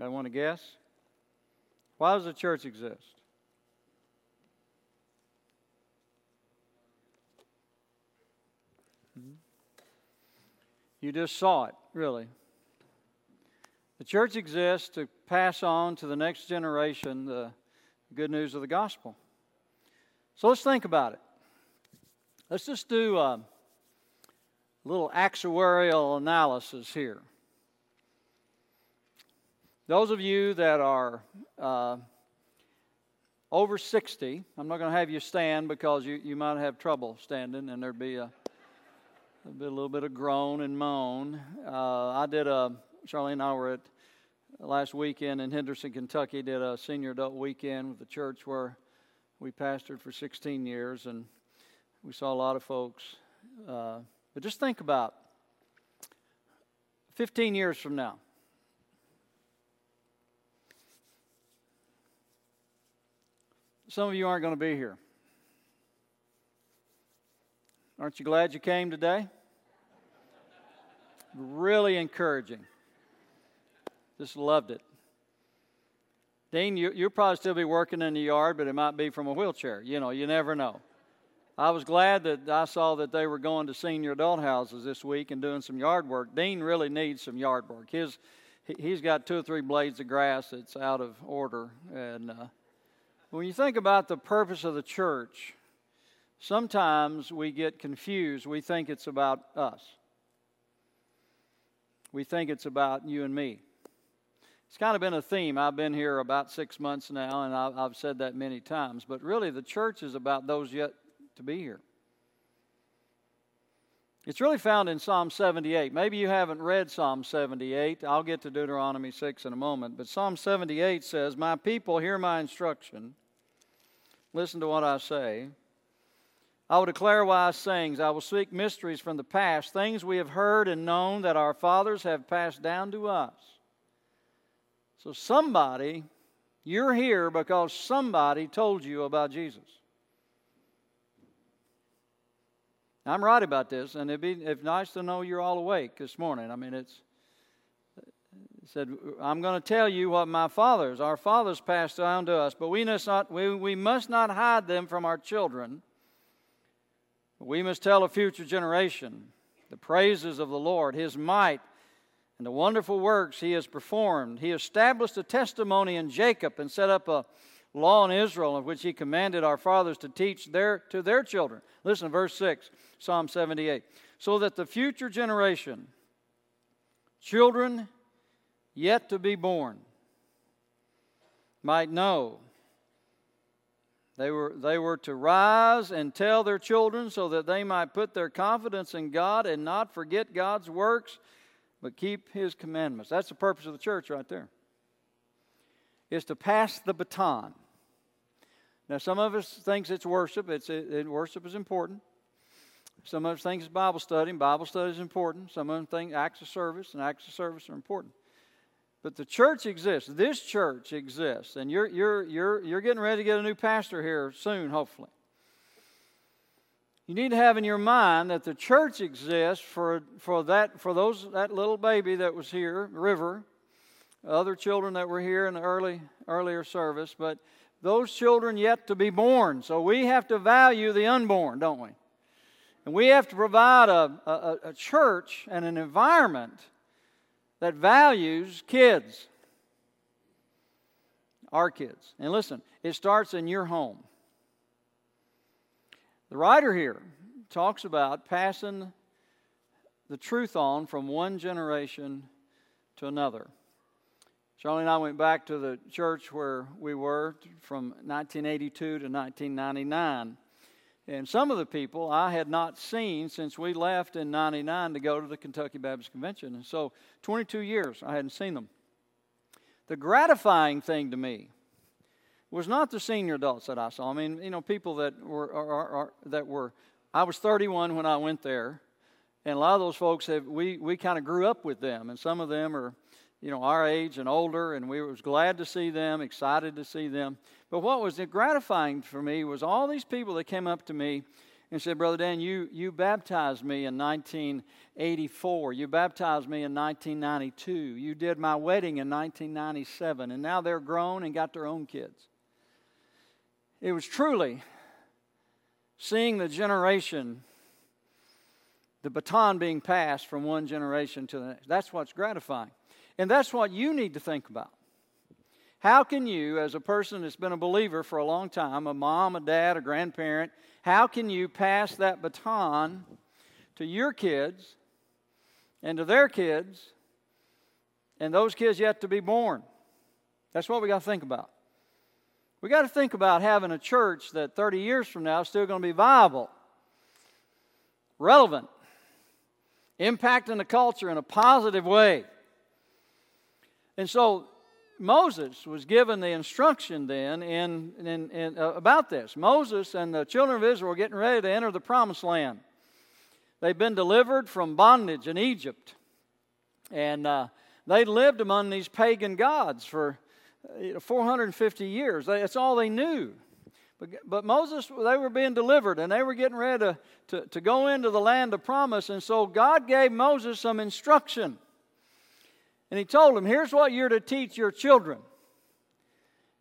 I want to guess? Why does the church exist? Hmm? You just saw it, really. The church exists to pass on to the next generation the good news of the gospel. So let's think about it. Let's just do a little actuarial analysis here. Those of you that are uh, over 60, I'm not going to have you stand because you, you might have trouble standing and there'd be a, there'd be a little bit of groan and moan. Uh, I did a, Charlie and I were at last weekend in Henderson, Kentucky, did a senior adult weekend with the church where we pastored for 16 years and we saw a lot of folks. Uh, but just think about 15 years from now Some of you aren't going to be here. Aren't you glad you came today? Really encouraging. Just loved it. Dean, you, will probably still be working in the yard, but it might be from a wheelchair. You know, you never know. I was glad that I saw that they were going to senior adult houses this week and doing some yard work. Dean really needs some yard work. His, he's got two or three blades of grass that's out of order, and uh, when you think about the purpose of the church, sometimes we get confused. We think it's about us, we think it's about you and me. It's kind of been a theme. I've been here about six months now, and I've said that many times. But really, the church is about those yet to be here. It's really found in Psalm 78. Maybe you haven't read Psalm 78. I'll get to Deuteronomy 6 in a moment. But Psalm 78 says, My people hear my instruction. Listen to what I say. I will declare wise sayings. I will speak mysteries from the past, things we have heard and known that our fathers have passed down to us. So, somebody, you're here because somebody told you about Jesus. I'm right about this, and it'd be it'd nice to know you're all awake this morning. I mean, it's it said, I'm going to tell you what my fathers, our fathers passed down to us, but we must not, we, we must not hide them from our children. We must tell a future generation the praises of the Lord, His might, and the wonderful works He has performed. He established a testimony in Jacob and set up a law in Israel, of which he commanded our fathers to teach their, to their children. Listen to verse 6, Psalm 78. So that the future generation, children yet to be born, might know. They were, they were to rise and tell their children so that they might put their confidence in God and not forget God's works, but keep His commandments. That's the purpose of the church right there is to pass the baton. Now, some of us thinks it's worship. It's it, worship is important. Some of us think it's Bible study, and Bible study is important. Some of them think acts of service, and acts of service are important. But the church exists. This church exists, and you're you're you're you're getting ready to get a new pastor here soon, hopefully. You need to have in your mind that the church exists for for that for those that little baby that was here, River, other children that were here in the early earlier service, but those children yet to be born. So we have to value the unborn, don't we? And we have to provide a, a, a church and an environment that values kids, our kids. And listen, it starts in your home. The writer here talks about passing the truth on from one generation to another. Charlie and I went back to the church where we were from 1982 to 1999. And some of the people I had not seen since we left in 99 to go to the Kentucky Baptist Convention. And so 22 years I hadn't seen them. The gratifying thing to me was not the senior adults that I saw. I mean, you know, people that were, are, are, that were, I was 31 when I went there. And a lot of those folks have, we, we kind of grew up with them. And some of them are, you know, our age and older, and we was glad to see them, excited to see them. But what was gratifying for me was all these people that came up to me and said, Brother Dan, you, you baptized me in 1984. You baptized me in 1992. You did my wedding in 1997. And now they're grown and got their own kids. It was truly seeing the generation, the baton being passed from one generation to the next. That's what's gratifying. And that's what you need to think about. How can you, as a person that's been a believer for a long time, a mom, a dad, a grandparent, how can you pass that baton to your kids and to their kids and those kids yet to be born? That's what we got to think about. We got to think about having a church that 30 years from now is still going to be viable, relevant, impacting the culture in a positive way. And so Moses was given the instruction then in, in, in uh, about this. Moses and the children of Israel were getting ready to enter the promised land. They've been delivered from bondage in Egypt. And uh, they lived among these pagan gods for uh, 450 years. That's all they knew. But, but Moses, they were being delivered and they were getting ready to, to, to go into the land of promise. And so God gave Moses some instruction. And he told them, here's what you're to teach your children.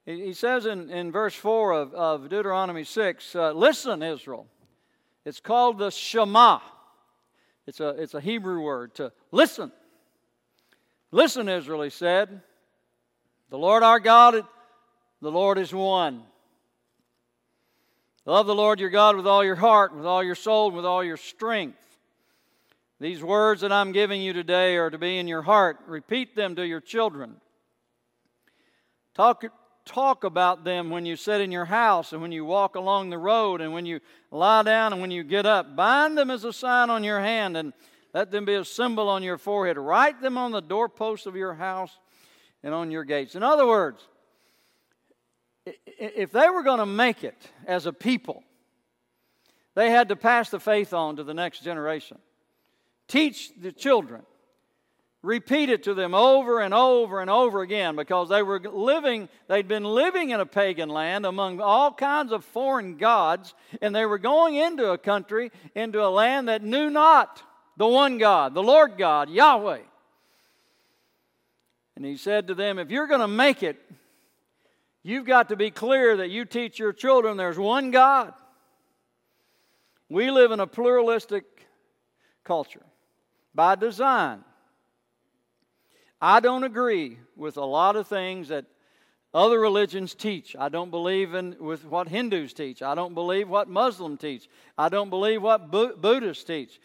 He says in, in verse 4 of, of Deuteronomy 6 uh, Listen, Israel. It's called the Shema. It's a, it's a Hebrew word to listen. Listen, Israel, he said. The Lord our God, the Lord is one. Love the Lord your God with all your heart, with all your soul, with all your strength. These words that I'm giving you today are to be in your heart. Repeat them to your children. Talk, talk about them when you sit in your house and when you walk along the road and when you lie down and when you get up. Bind them as a sign on your hand and let them be a symbol on your forehead. Write them on the doorposts of your house and on your gates. In other words, if they were going to make it as a people, they had to pass the faith on to the next generation. Teach the children. Repeat it to them over and over and over again because they were living, they'd been living in a pagan land among all kinds of foreign gods, and they were going into a country, into a land that knew not the one God, the Lord God, Yahweh. And he said to them, If you're going to make it, you've got to be clear that you teach your children there's one God. We live in a pluralistic culture by design. I don't agree with a lot of things that other religions teach. I don't believe in with what Hindus teach. I don't believe what Muslims teach. I don't believe what Buddhists teach.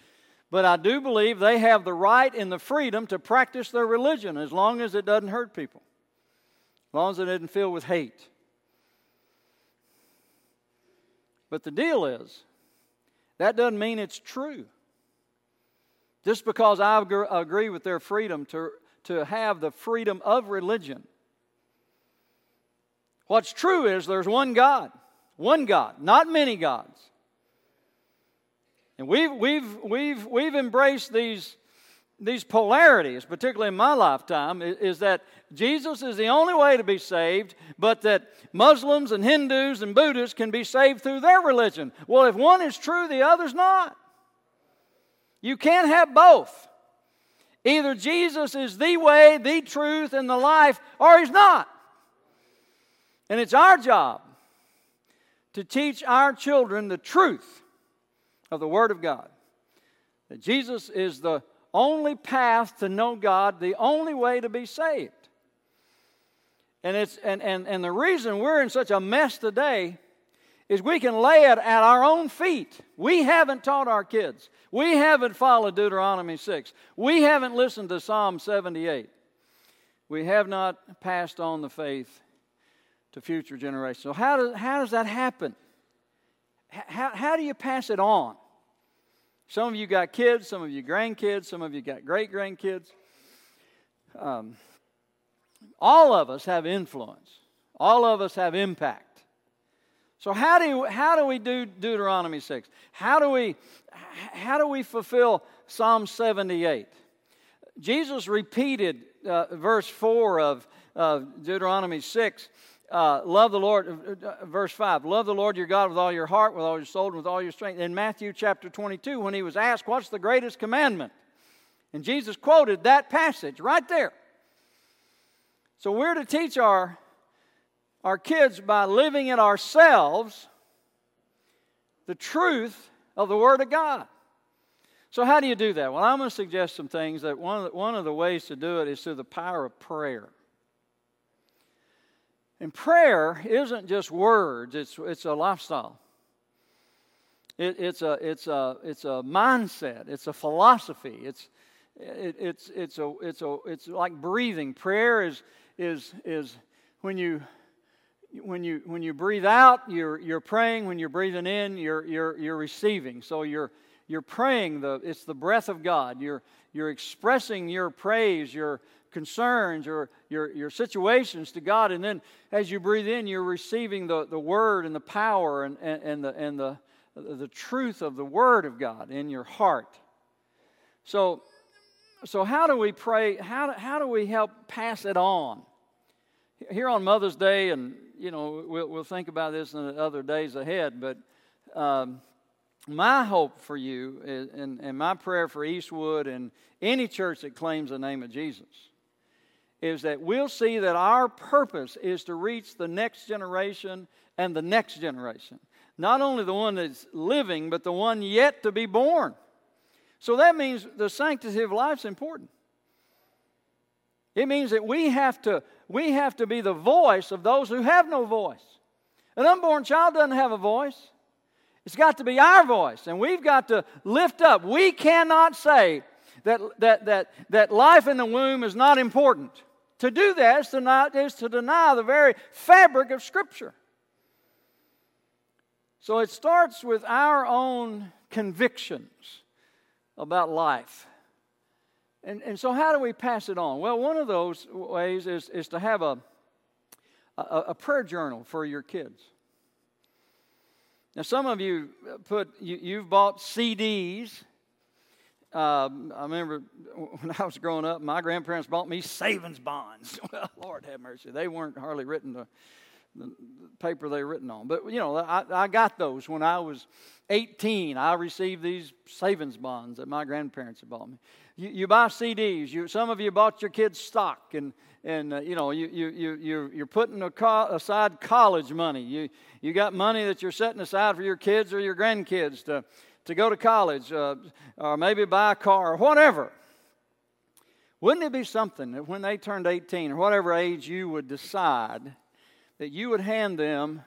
But I do believe they have the right and the freedom to practice their religion as long as it doesn't hurt people, as long as it isn't filled with hate. But the deal is, that doesn't mean it's true. Just because I agree with their freedom to, to have the freedom of religion. What's true is there's one God, one God, not many gods. And we've, we've, we've, we've embraced these, these polarities, particularly in my lifetime, is that Jesus is the only way to be saved, but that Muslims and Hindus and Buddhists can be saved through their religion. Well, if one is true, the other's not. You can't have both. Either Jesus is the way, the truth, and the life, or he's not. And it's our job to teach our children the truth of the Word of God. That Jesus is the only path to know God, the only way to be saved. And, it's, and, and, and the reason we're in such a mess today is we can lay it at our own feet. We haven't taught our kids. We haven't followed Deuteronomy 6. We haven't listened to Psalm 78. We have not passed on the faith to future generations. So, how does, how does that happen? How, how do you pass it on? Some of you got kids, some of you grandkids, some of you got great grandkids. Um, all of us have influence, all of us have impact. So how do how do we do Deuteronomy 6? How do we how do we fulfill Psalm 78? Jesus repeated uh, verse 4 of, of Deuteronomy 6 uh, love the Lord, uh, uh, verse 5, love the Lord your God with all your heart, with all your soul, and with all your strength. In Matthew chapter 22, when he was asked, What's the greatest commandment? And Jesus quoted that passage right there. So we're to teach our, our kids by living in ourselves the truth of the Word of God. So, how do you do that? Well, I'm going to suggest some things that one of the, one of the ways to do it is through the power of prayer. And prayer isn't just words, it's, it's a lifestyle. It, it's, a, it's, a, it's a mindset, it's a philosophy, it's, it, it's, it's, a, it's, a, it's like breathing. Prayer is, is, is when, you, when, you, when you breathe out, you're, you're praying. When you're breathing in, you're, you're, you're receiving. So you're, you're praying, the, it's the breath of God. You're, you're expressing your praise, your concerns or your, your situations to God. And then as you breathe in, you're receiving the, the word and the power and, and, and, the, and the, the truth of the word of God in your heart. So, so how do we pray? How do, how do we help pass it on? Here on Mother's Day, and you know, we'll, we'll think about this in the other days ahead, but um, my hope for you is, and, and my prayer for Eastwood and any church that claims the name of Jesus is that we'll see that our purpose is to reach the next generation and the next generation. Not only the one that's living, but the one yet to be born. So that means the sanctity of life is important. It means that we have to we have to be the voice of those who have no voice. An unborn child doesn't have a voice. It's got to be our voice, and we've got to lift up. We cannot say that, that, that, that life in the womb is not important. To do that is to, not, is to deny the very fabric of Scripture. So it starts with our own convictions about life. And, and so, how do we pass it on? Well, one of those ways is, is to have a, a, a prayer journal for your kids. Now, some of you put, you, you've bought CDs um, I remember when I was growing up, my grandparents bought me savings bonds. well, Lord have mercy. They weren't hardly written the, the paper they were written on. But, you know, I, I got those when I was 18. I received these savings bonds that my grandparents had bought me. You, you buy CDs. You, some of you bought your kids stock, and, and uh, you know, you, you, you, you're, putting aside college money. You, you got money that you're setting aside for your kids or your grandkids to to go to college uh, or maybe buy a car or whatever. Wouldn't it be something that when they turned 18 or whatever age you would decide that you would hand them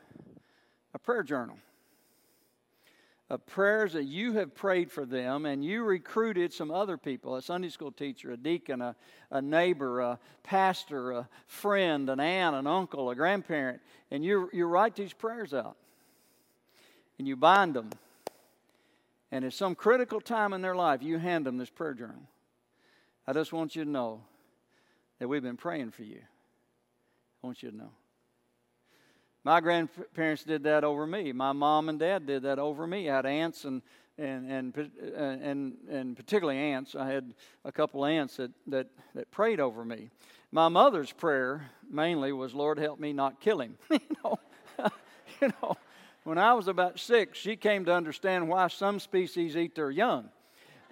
a prayer journal? Prayers that you have prayed for them, and you recruited some other people a Sunday school teacher, a deacon, a, a neighbor, a pastor, a friend, an aunt, an uncle, a grandparent, and you, you write these prayers out and you bind them and at some critical time in their life, you hand them this prayer journal. I just want you to know that we've been praying for you. I want you to know. My grandparents did that over me. My mom and dad did that over me. I had aunts and and and and and particularly aunts. I had a couple aunts that that that prayed over me. My mother's prayer mainly was, "Lord, help me not kill him." you know, you know when I was about six, she came to understand why some species eat their young.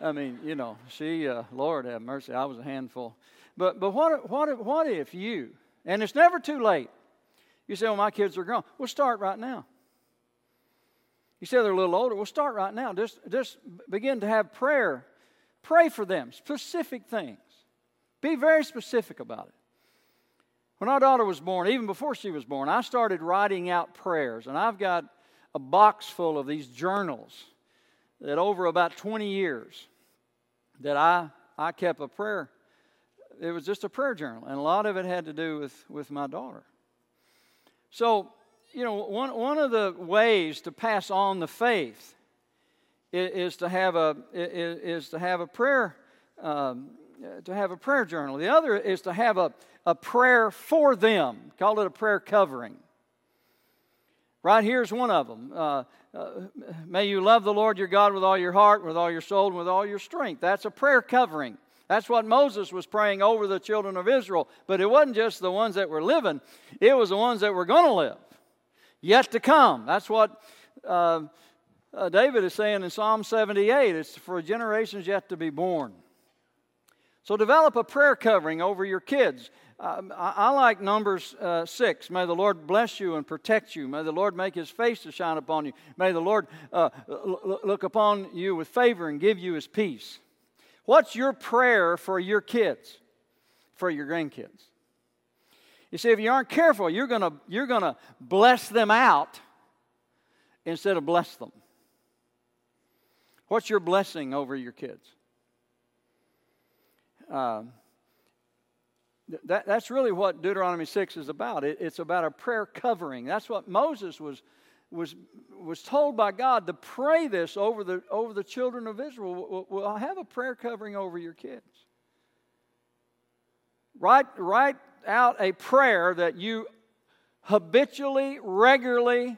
I mean, you know, she, uh, Lord have mercy, I was a handful. But, but what, what, what if you, and it's never too late, you say, well, my kids are grown. We'll start right now. You say they're a little older. We'll start right now. Just, just begin to have prayer. Pray for them, specific things. Be very specific about it. When our daughter was born, even before she was born, I started writing out prayers. And I've got a box full of these journals that over about 20 years that I, I kept a prayer. It was just a prayer journal, and a lot of it had to do with, with my daughter. So, you know, one, one of the ways to pass on the faith is, is to have a is, is, to have a prayer um, to have a prayer journal. The other is to have a, a prayer for them. Call it a prayer covering. Right here's one of them. Uh, uh, may you love the Lord your God with all your heart, with all your soul, and with all your strength. That's a prayer covering. That's what Moses was praying over the children of Israel. But it wasn't just the ones that were living, it was the ones that were going to live, yet to come. That's what uh, uh, David is saying in Psalm 78 it's for generations yet to be born. So develop a prayer covering over your kids. Um, I, like Numbers uh, 6. May the Lord bless you and protect you. May the Lord make his face to shine upon you. May the Lord uh, l- look upon you with favor and give you his peace. What's your prayer for your kids, for your grandkids? You see, if you aren't careful, you're going you're going to bless them out instead of bless them. What's your blessing over your kids? Uh, that, that's really what Deuteronomy 6 is about. It, it's about a prayer covering. That's what Moses was, was, was told by God to pray this over the, over the children of Israel. Well, have a prayer covering over your kids. Write, write out a prayer that you habitually, regularly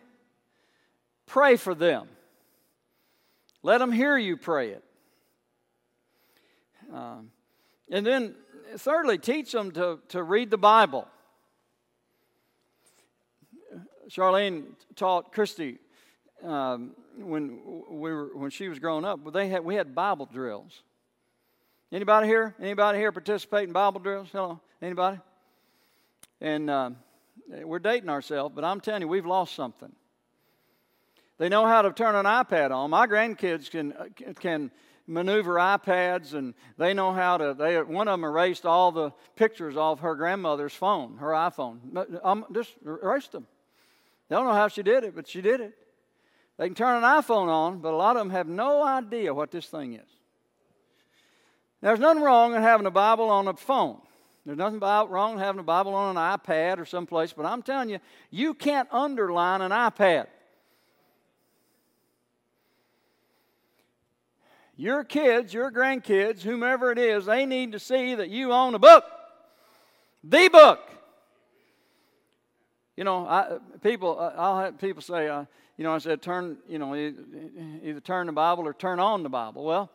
pray for them. Let them hear you pray it. Um, and then thirdly, teach them to, to read the Bible. Charlene taught Christy um, when we were when she was growing up. They had we had Bible drills. Anybody here? Anybody here participate in Bible drills? Hello, anybody? And uh, we're dating ourselves, but I'm telling you, we've lost something. They know how to turn an iPad on. My grandkids can can maneuver iPads, and they know how to. They one of them erased all the pictures off her grandmother's phone, her iPhone. Um, just erased them. They don't know how she did it, but she did it. They can turn an iPhone on, but a lot of them have no idea what this thing is. There's nothing wrong in having a Bible on a phone. There's nothing wrong in having a Bible on an iPad or someplace, but I'm telling you, you can't underline an iPad. your kids, your grandkids, whomever it is, they need to see that you own a book. The book. You know, I, people, I'll have people say, uh, you know, I said, turn, you know, either turn the Bible or turn on the Bible. Well,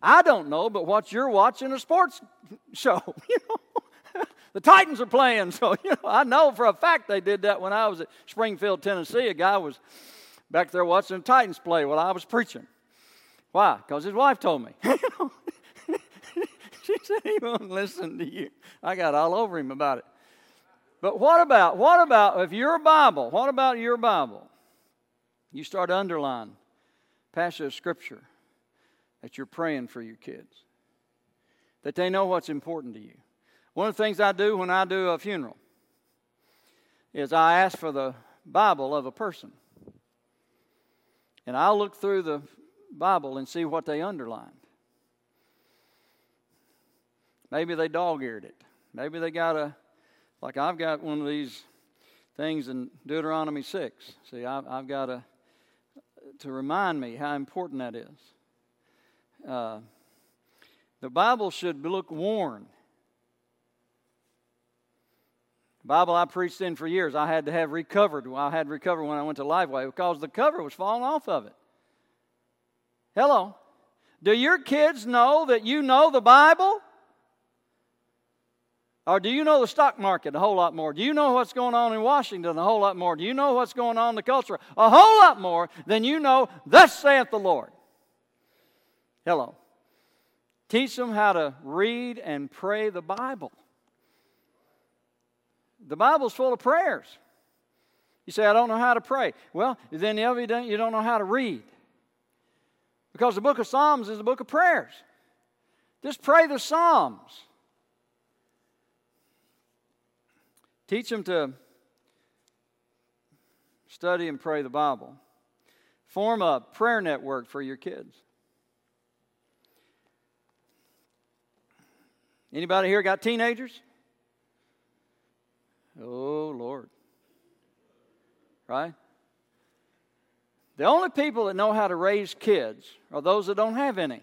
I don't know, but what you're watching a sports show, you know. the Titans are playing, so you know, I know for a fact they did that when I was at Springfield, Tennessee. A guy was back there watching the Titans play while I was preaching. Why? Because his wife told me. she said he won't listen to you. I got all over him about it. But what about, what about if your Bible, what about your Bible? You start to underline passage of Scripture that you're praying for your kids, that they know what's important to you. One of the things I do when I do a funeral is I ask for the Bible of a person. And I'll look through the Bible and see what they underlined. Maybe they dog eared it. Maybe they got a, like I've got one of these things in Deuteronomy 6. See, I've, I've got a, to remind me how important that is. Uh, the Bible should look worn. The Bible I preached in for years, I had to have recovered. I had recovered when I went to Lifeway because the cover was falling off of it. Hello. Do your kids know that you know the Bible? Or do you know the stock market a whole lot more? Do you know what's going on in Washington a whole lot more? Do you know what's going on in the culture a whole lot more than you know, thus saith the Lord? Hello. Teach them how to read and pray the Bible. The Bible's full of prayers. You say, I don't know how to pray. Well, then you don't know how to read. Because the book of Psalms is a book of prayers. Just pray the Psalms. Teach them to study and pray the Bible. Form a prayer network for your kids. Anybody here got teenagers? Oh, Lord. Right? The only people that know how to raise kids are those that don't have any.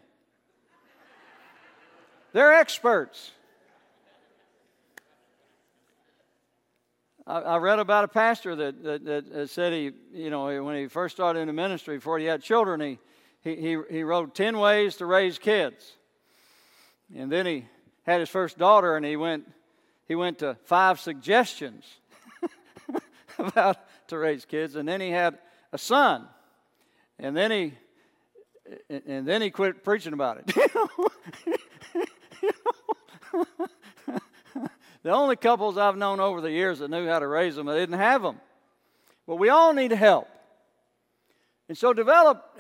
They're experts. I, read about a pastor that, that, that, said he, you know, when he first started in the ministry, before he had children, he, he, he, he wrote 10 ways to raise kids. And then he had his first daughter, and he went, he went to five suggestions about to raise kids. And then he had a son. And then he and then he quit preaching about it. the only couples I've known over the years that knew how to raise them, they didn't have them. But we all need help. And so develop,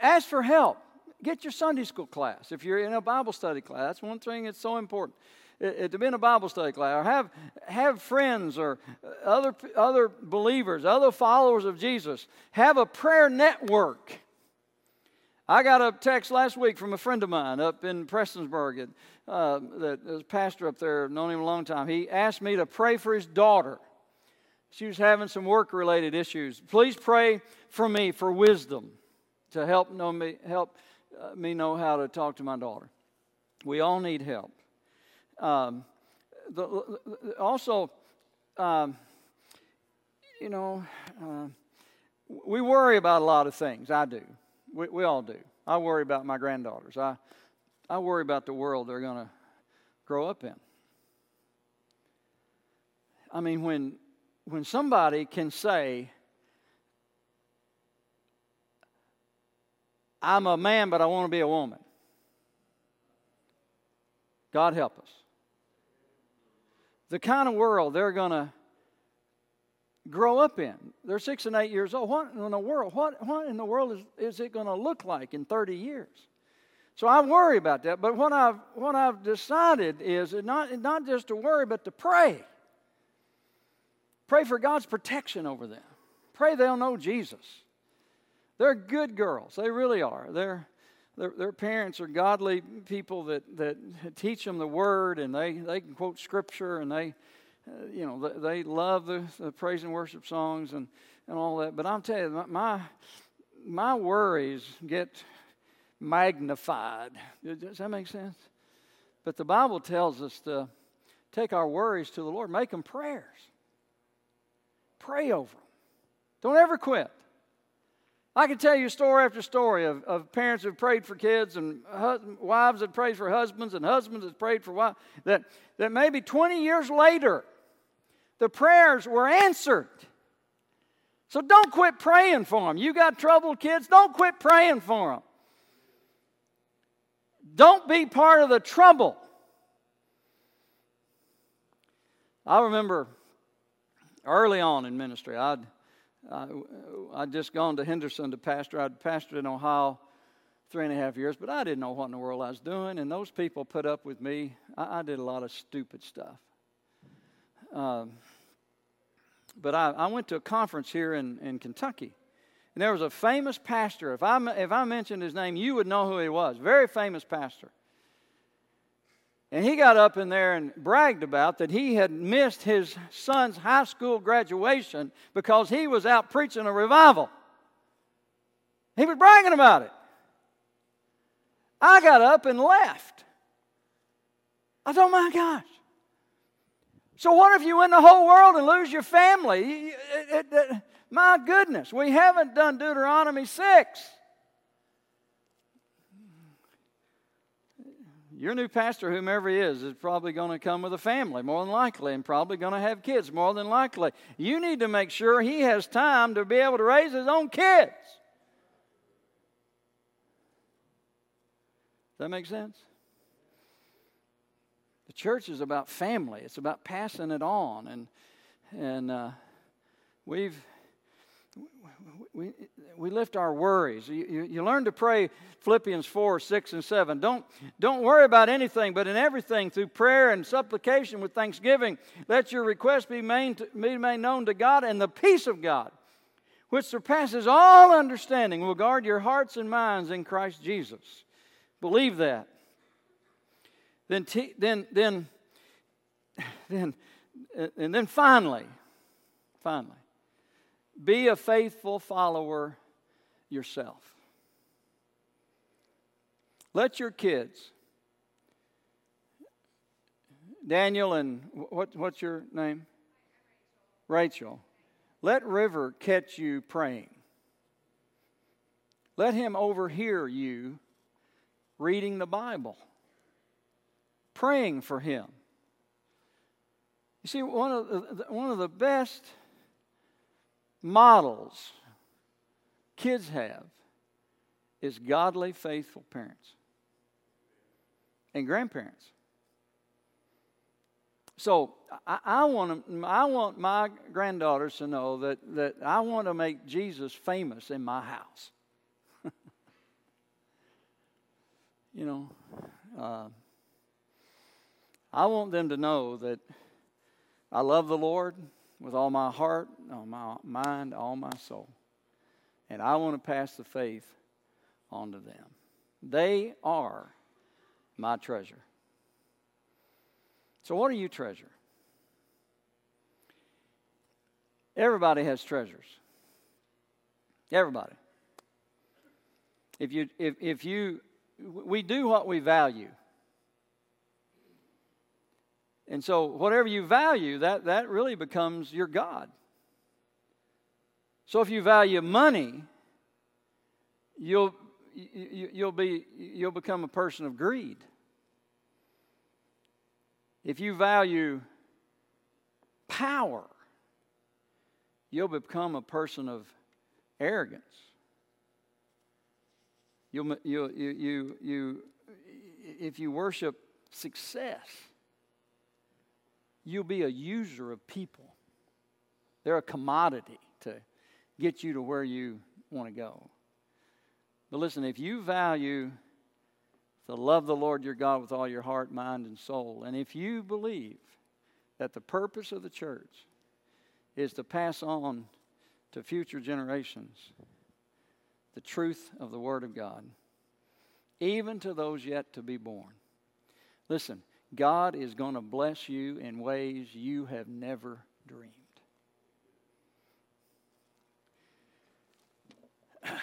ask for help. Get your Sunday school class. If you're in a Bible study class, that's one thing that's so important. It, to be in a Bible study class, or have, have friends or other, other believers, other followers of Jesus. Have a prayer network. I got a text last week from a friend of mine up in Prestonsburg uh, that is pastor up there, known him a long time. He asked me to pray for his daughter. She was having some work related issues. Please pray for me for wisdom to help know me help uh, me know how to talk to my daughter. We all need help. Um, the, also, um, you know, uh, we worry about a lot of things. I do. We, we all do. I worry about my granddaughters. I, I worry about the world they're going to grow up in. I mean, when, when somebody can say, I'm a man, but I want to be a woman. God help us. The kind of world they're going to grow up in. They're six and eight years old. What in the world? What, what in the world is, is it going to look like in 30 years? So I worry about that. But what I've, what I've decided is not, not just to worry, but to pray. Pray for God's protection over them. Pray they'll know Jesus. They're good girls. They really are. They're, their, their parents are godly people that, that teach them the word and they, they can quote scripture and they, uh, you know, they, they love the, the, praise and worship songs and, and all that. But I'm telling you, my, my worries get magnified. Does that make sense? But the Bible tells us to take our worries to the Lord, make them prayers. Pray over them. Don't ever quit. I can tell you story after story of, of parents who've prayed for kids and husband, wives that prayed for husbands and husbands that prayed for wives. That, that maybe 20 years later, the prayers were answered. So don't quit praying for them. You got troubled kids, don't quit praying for them. Don't be part of the trouble. I remember early on in ministry, I'd uh, I'd just gone to Henderson to pastor. I'd pastored in Ohio three and a half years, but I didn't know what in the world I was doing. And those people put up with me. I, I did a lot of stupid stuff. Um, but I, I, went to a conference here in, in Kentucky. And there was a famous pastor. If I, if I mentioned his name, you would know who he was. Very famous pastor. And he got up in there and bragged about that he had missed his son's high school graduation because he was out preaching a revival. He was bragging about it. I got up and left. I thought, my gosh. So, what if you win the whole world and lose your family? My goodness, we haven't done Deuteronomy 6. your new pastor, whomever he is, is probably going to come with a family, more than likely, and probably going to have kids, more than likely. You need to make sure he has time to be able to raise his own kids. Does that make sense? The church is about family. It's about passing it on, and and uh, we've we, we lift our worries. You, you, you, learn to pray Philippians 4, 6, and 7. Don't, don't worry about anything, but in everything, through prayer and supplication with thanksgiving, let your requests be made, be made known to God, and the peace of God, which surpasses all understanding, will guard your hearts and minds in Christ Jesus. Believe that. Then, t- then, then, then, and then finally, finally, be a faithful follower yourself. Let your kids, Daniel and what, what's your name? Rachel. Let River catch you praying. Let him overhear you reading the Bible. praying for him. You see, one of the, one of the best models kids have is godly, faithful parents and grandparents. So I, I, want I want my granddaughters to know that, that I want to make Jesus famous in my house. you know, uh, I want them to know that I love the Lord with all my heart, all my mind, all my soul. And I want to pass the faith on to them. They are my treasure. So, what do you treasure? Everybody has treasures. Everybody. If you, if, if you, we do what we value. And so, whatever you value, that, that really becomes your God. So, if you value money, you'll, you, you'll, be, you'll become a person of greed. If you value power, you'll become a person of arrogance. You'll, you, you, you, you, if you worship success, you'll be a user of people. They're a commodity to get you to where you want to go. But listen, if you value to love the Lord your God with all your heart, mind, and soul, and if you believe that the purpose of the church is to pass on to future generations the truth of the Word of God, even to those yet to be born. Listen, God is going to bless you in ways you have never dreamed.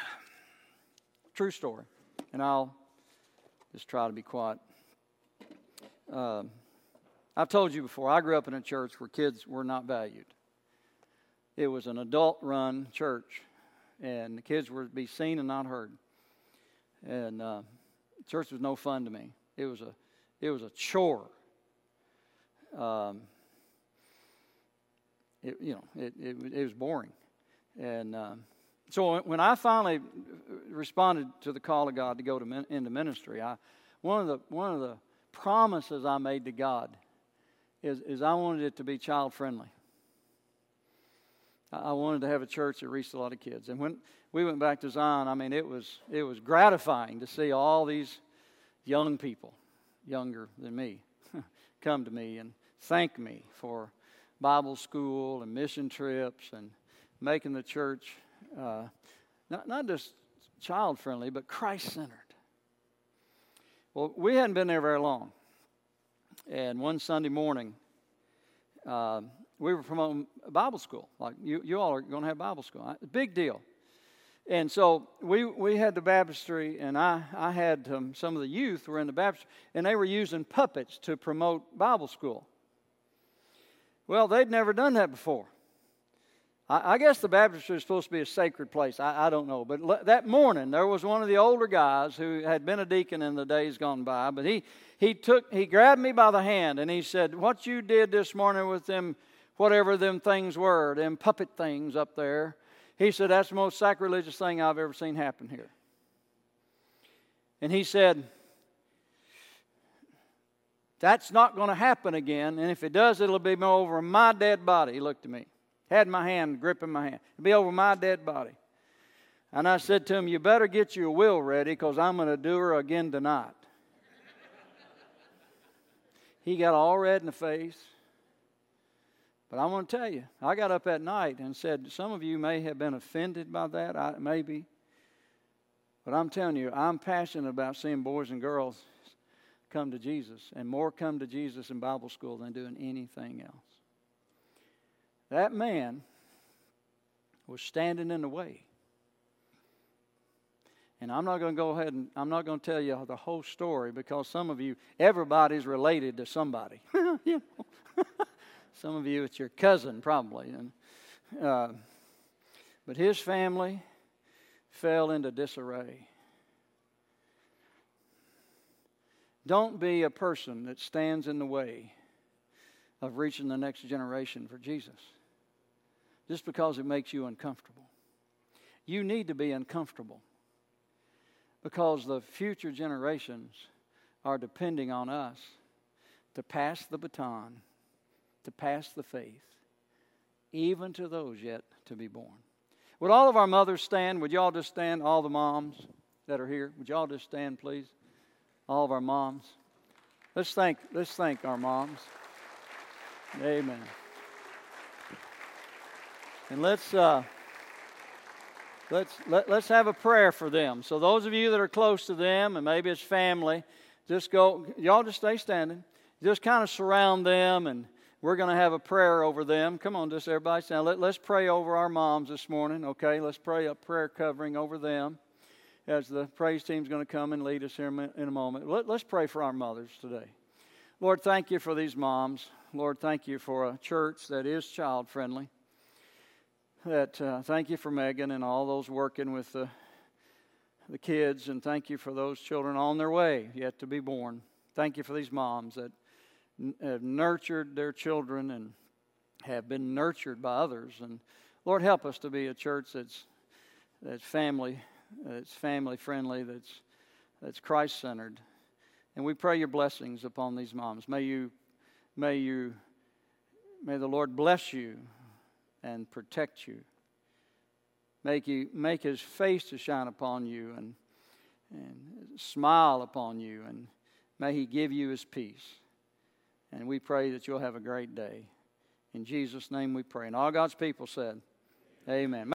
True story. And I'll just try to be quiet. Uh, I've told you before, I grew up in a church where kids were not valued. It was an adult run church, and the kids were to be seen and not heard. And uh, church was no fun to me. It was a it was a chore. Um, it, you know, it, it, it was boring. And uh, so when I finally responded to the call of God to go to min, into ministry, I, one, of the, one of the promises I made to God is, is I wanted it to be child friendly. I wanted to have a church that reached a lot of kids. And when we went back to Zion, I mean, it was, it was gratifying to see all these young people younger than me come to me and thank me for Bible school and mission trips and making the church uh, not, not just child friendly, but Christ centered. Well, we hadn't been there very long. And one Sunday morning, uh, we were promoting Bible school. Like, you, you all are going to have Bible school. Big deal. And so we, we had the baptistry, and I, I had um, some of the youth were in the baptistry, and they were using puppets to promote Bible school. Well, they'd never done that before. I, I guess the baptistry is supposed to be a sacred place. I, I don't know. But l- that morning, there was one of the older guys who had been a deacon in the days gone by, but he, he, took, he grabbed me by the hand, and he said, What you did this morning with them, whatever them things were, them puppet things up there, he said, That's the most sacrilegious thing I've ever seen happen here. And he said, That's not going to happen again. And if it does, it'll be over my dead body. He looked at me, had my hand gripping my hand. It'll be over my dead body. And I said to him, You better get your will ready because I'm going to do her again tonight. he got all red in the face. But I want to tell you, I got up that night and said, some of you may have been offended by that, I, maybe. But I'm telling you, I'm passionate about seeing boys and girls come to Jesus, and more come to Jesus in Bible school than doing anything else. That man was standing in the way. And I'm not going to go ahead and I'm not going to tell you the whole story because some of you, everybody's related to somebody. you know. Some of you, it's your cousin, probably. And, uh, but his family fell into disarray. Don't be a person that stands in the way of reaching the next generation for Jesus just because it makes you uncomfortable. You need to be uncomfortable because the future generations are depending on us to pass the baton, to pass the faith, even to those yet to be born. Would all of our mothers stand? Would y'all just stand? All the moms that are here, would y'all just stand, please? All of our moms. Let's thank, let's thank our moms. Amen. And let's uh, let's let, let's have a prayer for them. So those of you that are close to them, and maybe it's family, just go. Y'all just stay standing. Just kind of surround them, and we're going to have a prayer over them. Come on, just everybody stand. Let, let's pray over our moms this morning. Okay, let's pray a prayer covering over them as the praise team's going to come and lead us here in a moment. Let, let's pray for our mothers today. Lord, thank you for these moms. Lord, thank you for a church that is child friendly. That uh, thank you for Megan and all those working with the the kids, and thank you for those children on their way yet to be born. Thank you for these moms that have uh, nurtured their children and have been nurtured by others. And Lord, help us to be a church that's that's family, that's family friendly, that's that's Christ centered. And we pray your blessings upon these moms. May you May you, may the Lord bless you and protect you. Make, you, make his face to shine upon you and, and smile upon you, and may he give you his peace. And we pray that you'll have a great day. In Jesus' name we pray. And all God's people said, Amen.